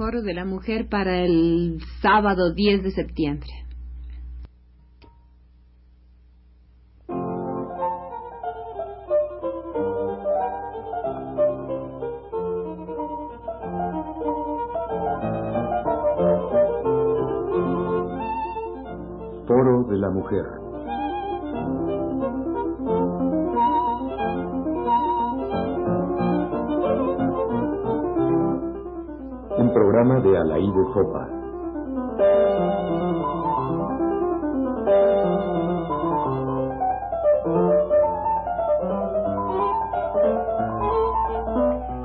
Foro de la Mujer para el sábado 10 de septiembre. Foro de la Mujer. Programa de.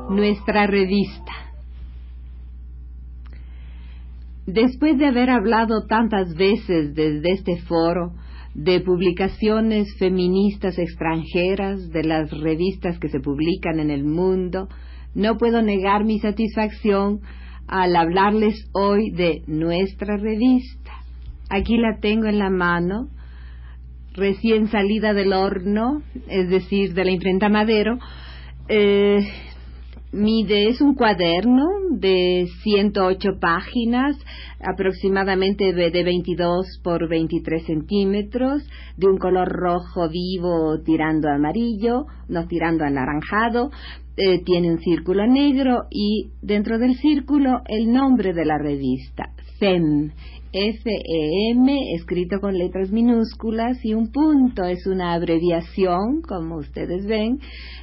Nuestra revista. Después de haber hablado tantas veces desde este foro de publicaciones feministas extranjeras, de las revistas que se publican en el mundo, no puedo negar mi satisfacción al hablarles hoy de nuestra revista. Aquí la tengo en la mano, recién salida del horno, es decir, de la imprenta Madero. Eh, mide, es un cuaderno de 108 páginas, aproximadamente de 22 por 23 centímetros, de un color rojo vivo tirando amarillo, no tirando a anaranjado, eh, tiene un círculo negro y dentro del círculo el nombre de la revista, FEM, F-E-M, escrito con letras minúsculas y un punto, es una abreviación, como ustedes ven,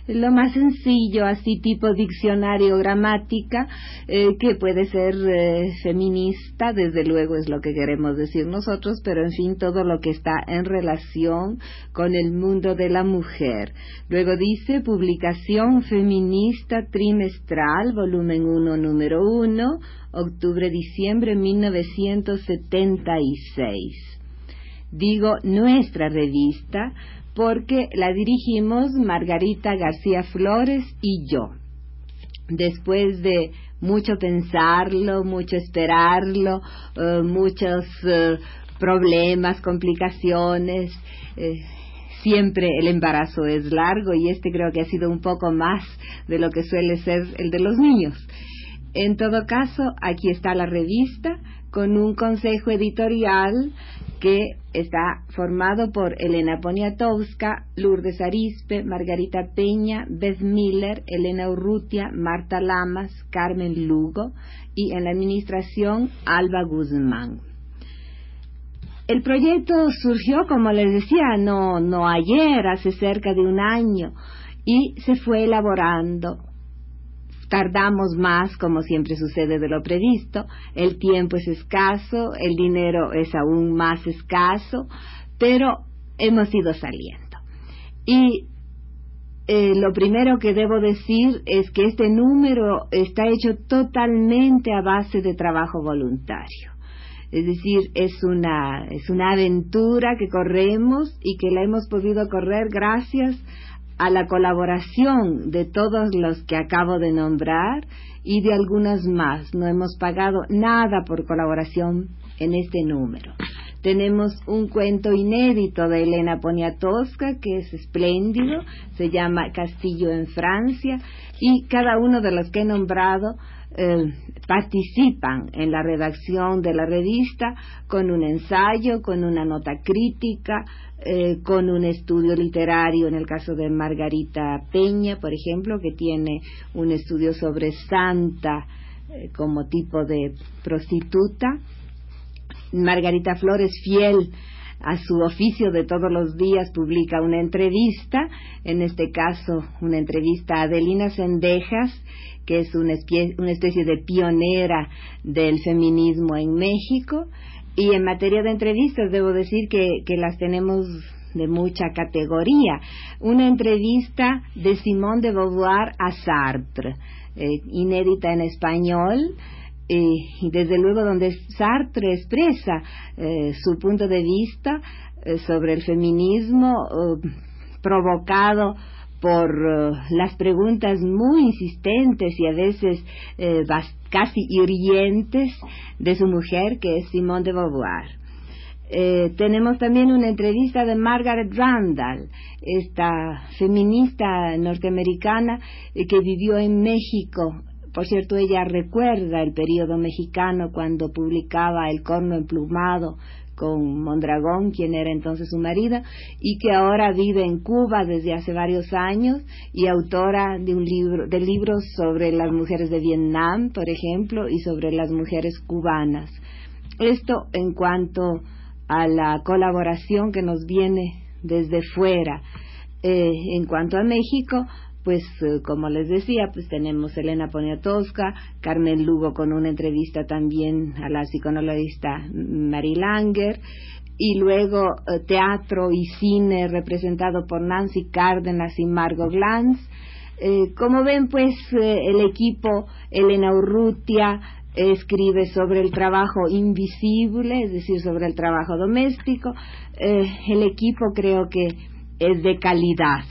lo más sencillo, así tipo diccionario gramática, eh, que puede ser eh, feminista, desde luego es lo que queremos decir nosotros, pero en fin, todo lo que está en relación con el mundo de la mujer. Luego dice publicación feminista trimestral, volumen 1, número 1, octubre-diciembre 1976. Digo nuestra revista porque la dirigimos Margarita García Flores y yo. Después de mucho pensarlo, mucho esperarlo, eh, muchos eh, problemas, complicaciones, eh, siempre el embarazo es largo y este creo que ha sido un poco más de lo que suele ser el de los niños. En todo caso, aquí está la revista con un consejo editorial que está formado por Elena Poniatowska, Lourdes Arispe, Margarita Peña, Beth Miller, Elena Urrutia, Marta Lamas, Carmen Lugo y en la administración Alba Guzmán. El proyecto surgió, como les decía, no, no ayer, hace cerca de un año, y se fue elaborando tardamos más, como siempre sucede de lo previsto, el tiempo es escaso, el dinero es aún más escaso, pero hemos ido saliendo. Y eh, lo primero que debo decir es que este número está hecho totalmente a base de trabajo voluntario. Es decir, es una, es una aventura que corremos y que la hemos podido correr gracias a la colaboración de todos los que acabo de nombrar y de algunas más. No hemos pagado nada por colaboración en este número. Tenemos un cuento inédito de Elena Poniatowska que es espléndido, se llama Castillo en Francia y cada uno de los que he nombrado eh, participan en la redacción de la revista con un ensayo, con una nota crítica, eh, con un estudio literario, en el caso de Margarita Peña, por ejemplo, que tiene un estudio sobre Santa eh, como tipo de prostituta. Margarita Flores, fiel a su oficio de todos los días, publica una entrevista, en este caso una entrevista a Adelina Sendejas, que es una especie de pionera del feminismo en México, y en materia de entrevistas, debo decir que, las tenemos de mucha categoría. Una entrevista de Simone de Beauvoir a Sartre, eh, inédita en español, y desde luego donde Sartre expresa eh, su punto de vista sobre el feminismo provocado por eh, las preguntas muy insistentes y a veces eh, casi hirientes de su mujer, que es Simone de Beauvoir. Eh, tenemos también una entrevista de Margaret Randall, esta feminista norteamericana que vivió en México por cierto, ella recuerda el periodo mexicano cuando publicaba El corno emplumado con Mondragón, quien era entonces su marido, y que ahora vive en Cuba desde hace varios años y autora de un libro, de libros sobre las mujeres de Vietnam, por ejemplo, y sobre las mujeres cubanas. Esto en cuanto a la colaboración que nos viene desde fuera. Eh, en cuanto a México, pues eh, como les decía, pues tenemos Elena Poniatowska, Carmen Lugo con una entrevista también a la psicoanalista Mary Langer, y luego eh, teatro y cine representado por Nancy Cárdenas y Margot Glantz. Eh, como ven, pues el equipo Elena Urrutia escribe sobre el trabajo invisible, es decir, sobre el trabajo doméstico. el equipo creo que es de calidad,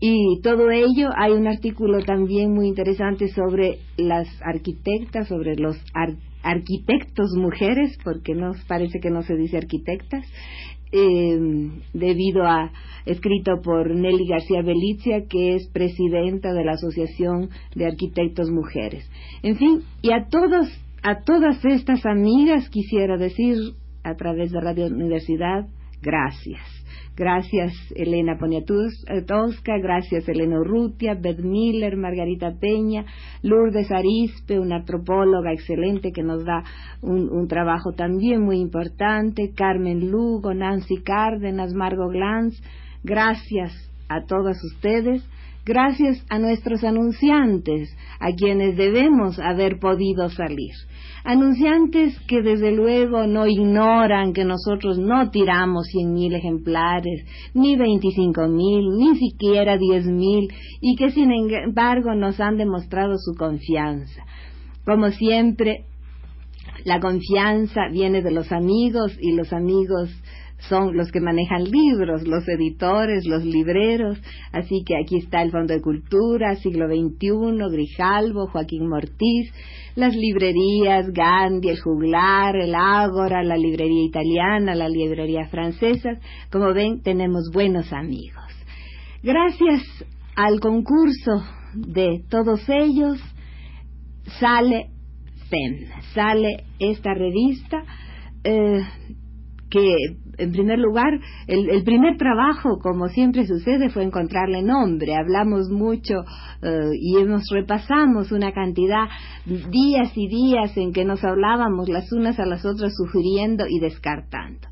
y todo ello, hay un artículo también muy interesante sobre las arquitectas, sobre los arquitectos mujeres, porque nos parece que no se dice arquitectas, eh, debido a escrito por Nelly García Belicia, que es presidenta de la Asociación de Arquitectos Mujeres. En fin, y a todos, a todas estas amigas quisiera decir a través de Radio Universidad, gracias Gracias Elena Poniatowska, gracias Elena Urrutia, Beth Miller, Margarita Peña, Lourdes Arispe, una antropóloga excelente que nos da un, trabajo también muy importante, Carmen Lugo, Nancy Cárdenas, Margot Glantz. Gracias a todas ustedes gracias a nuestros anunciantes, a quienes debemos haber podido salir. Anunciantes que desde luego no ignoran que nosotros no tiramos cien mil ejemplares, ni veinticinco mil, ni siquiera diez mil, y que sin embargo nos han demostrado su confianza. Como siempre, la confianza viene de los amigos y los amigos son los que manejan libros, los editores, los libreros. Así que aquí está el Fondo de Cultura, Siglo XXI, Grijalvo, Joaquín Mortiz, las librerías, Gandhi, el Juglar, el Ágora, la librería italiana, la librería francesa. Como ven, tenemos buenos amigos. Gracias al concurso de todos ellos, sale FEM, sale esta revista. Eh, que en primer lugar, el, primer trabajo, como siempre sucede, fue encontrarle nombre. Hablamos mucho eh, y nos repasamos una cantidad, días y días en que nos hablábamos las unas a las otras sugiriendo y descartando.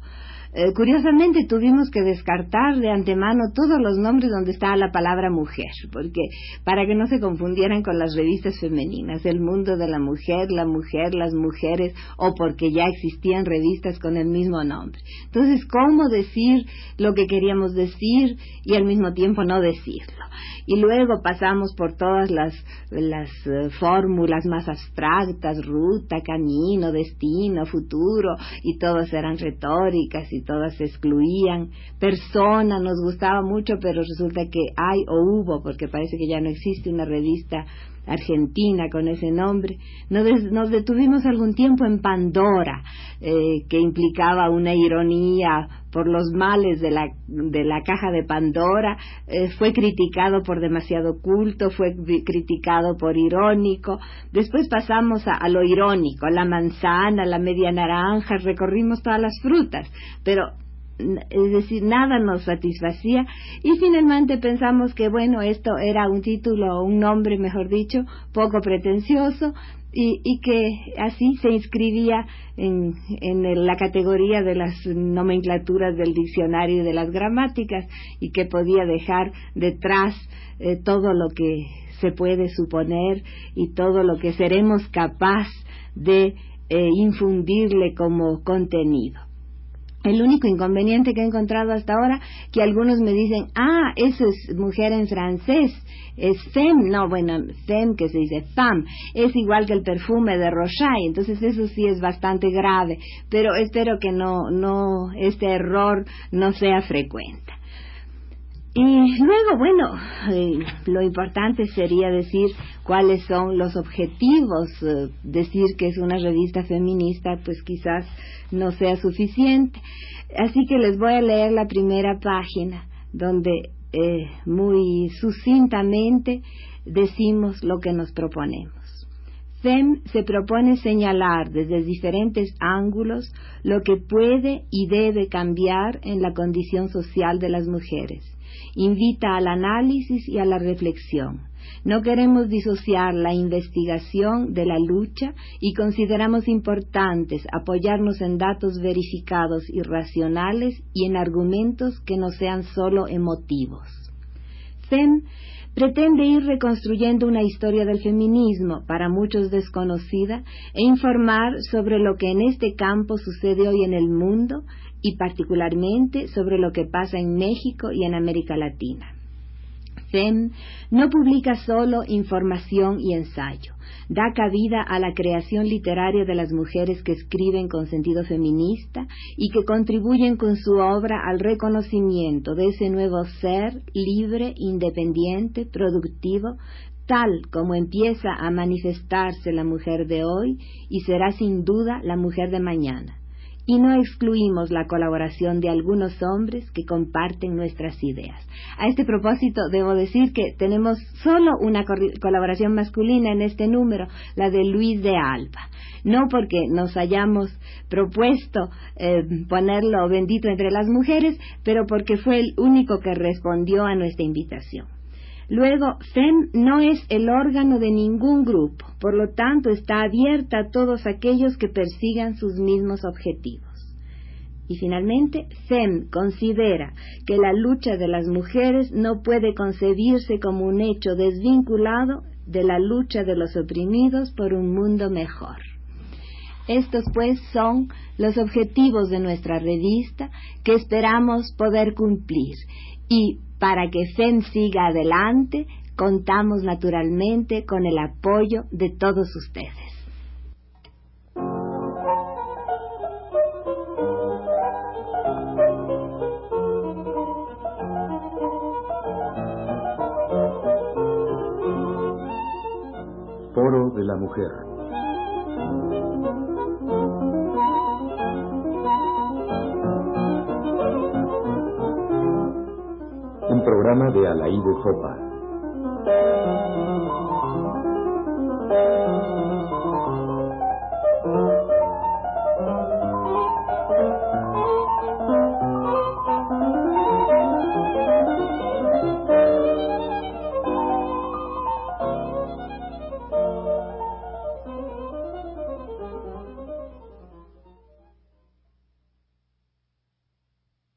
Eh, curiosamente tuvimos que descartar de antemano todos los nombres donde estaba la palabra mujer, porque para que no se confundieran con las revistas femeninas, el mundo de la mujer, la mujer, las mujeres, o porque ya existían revistas con el mismo nombre. Entonces, ¿cómo decir lo que queríamos decir y al mismo tiempo no decirlo? y luego pasamos por todas las, las eh, fórmulas más abstractas, ruta, camino, destino, futuro, y todas eran retóricas y todas se excluían. Persona nos gustaba mucho, pero resulta que hay o hubo, porque parece que ya no existe una revista argentina con ese nombre. Nos, detuvimos algún tiempo en Pandora, eh, que implicaba una ironía por los males de la, de la caja de Pandora, eh, fue criticado por demasiado culto, fue criticado por irónico. Después pasamos a, a lo irónico, la manzana, la media naranja, recorrimos todas las frutas, pero es decir, nada nos satisfacía y finalmente pensamos que bueno, esto era un título, un nombre, mejor dicho, poco pretencioso y, y que así se inscribía en, en, la categoría de las nomenclaturas del diccionario y de las gramáticas y que podía dejar detrás eh, todo lo que se puede suponer y todo lo que seremos capaz de eh, infundirle como contenido. El único inconveniente que he encontrado hasta ahora, que algunos me dicen, ah, eso es mujer en francés, es femme, no, bueno, femme que se dice femme, es igual que el perfume de Rochai, entonces eso sí es bastante grave, pero espero que no, no, este error no sea frecuente. Y luego, bueno, eh, lo importante sería decir cuáles son los objetivos. Eh, decir que es una revista feminista, pues quizás no sea suficiente. Así que les voy a leer la primera página, donde eh, muy sucintamente decimos lo que nos proponemos. FEM se propone señalar desde diferentes ángulos lo que puede y debe cambiar en la condición social de las mujeres. Invita al análisis y a la reflexión. No queremos disociar la investigación de la lucha y consideramos importantes apoyarnos en datos verificados y racionales y en argumentos que no sean solo emotivos. FEM pretende ir reconstruyendo una historia del feminismo, para muchos desconocida, e informar sobre lo que en este campo sucede hoy en el mundo y particularmente sobre lo que pasa en México y en América Latina. FEM no publica solo información y ensayo, da cabida a la creación literaria de las mujeres que escriben con sentido feminista y que contribuyen con su obra al reconocimiento de ese nuevo ser libre, independiente, productivo, tal como empieza a manifestarse la mujer de hoy y será sin duda la mujer de mañana y no excluimos la colaboración de algunos hombres que comparten nuestras ideas. A este propósito, debo decir que tenemos solo una colaboración masculina en este número, la de Luis de Alba. No porque nos hayamos propuesto eh, ponerlo bendito entre las mujeres, pero porque fue el único que respondió a nuestra invitación. Luego, FEM no es el órgano de ningún grupo, por lo tanto está abierta a todos aquellos que persigan sus mismos objetivos. Y finalmente, FEM considera que la lucha de las mujeres no puede concebirse como un hecho desvinculado de la lucha de los oprimidos por un mundo mejor. Estos pues son los objetivos de nuestra revista que esperamos poder cumplir y para que FEM siga adelante, contamos naturalmente con el apoyo de todos ustedes. Foro de la Mujer. De Alaíde Jopa.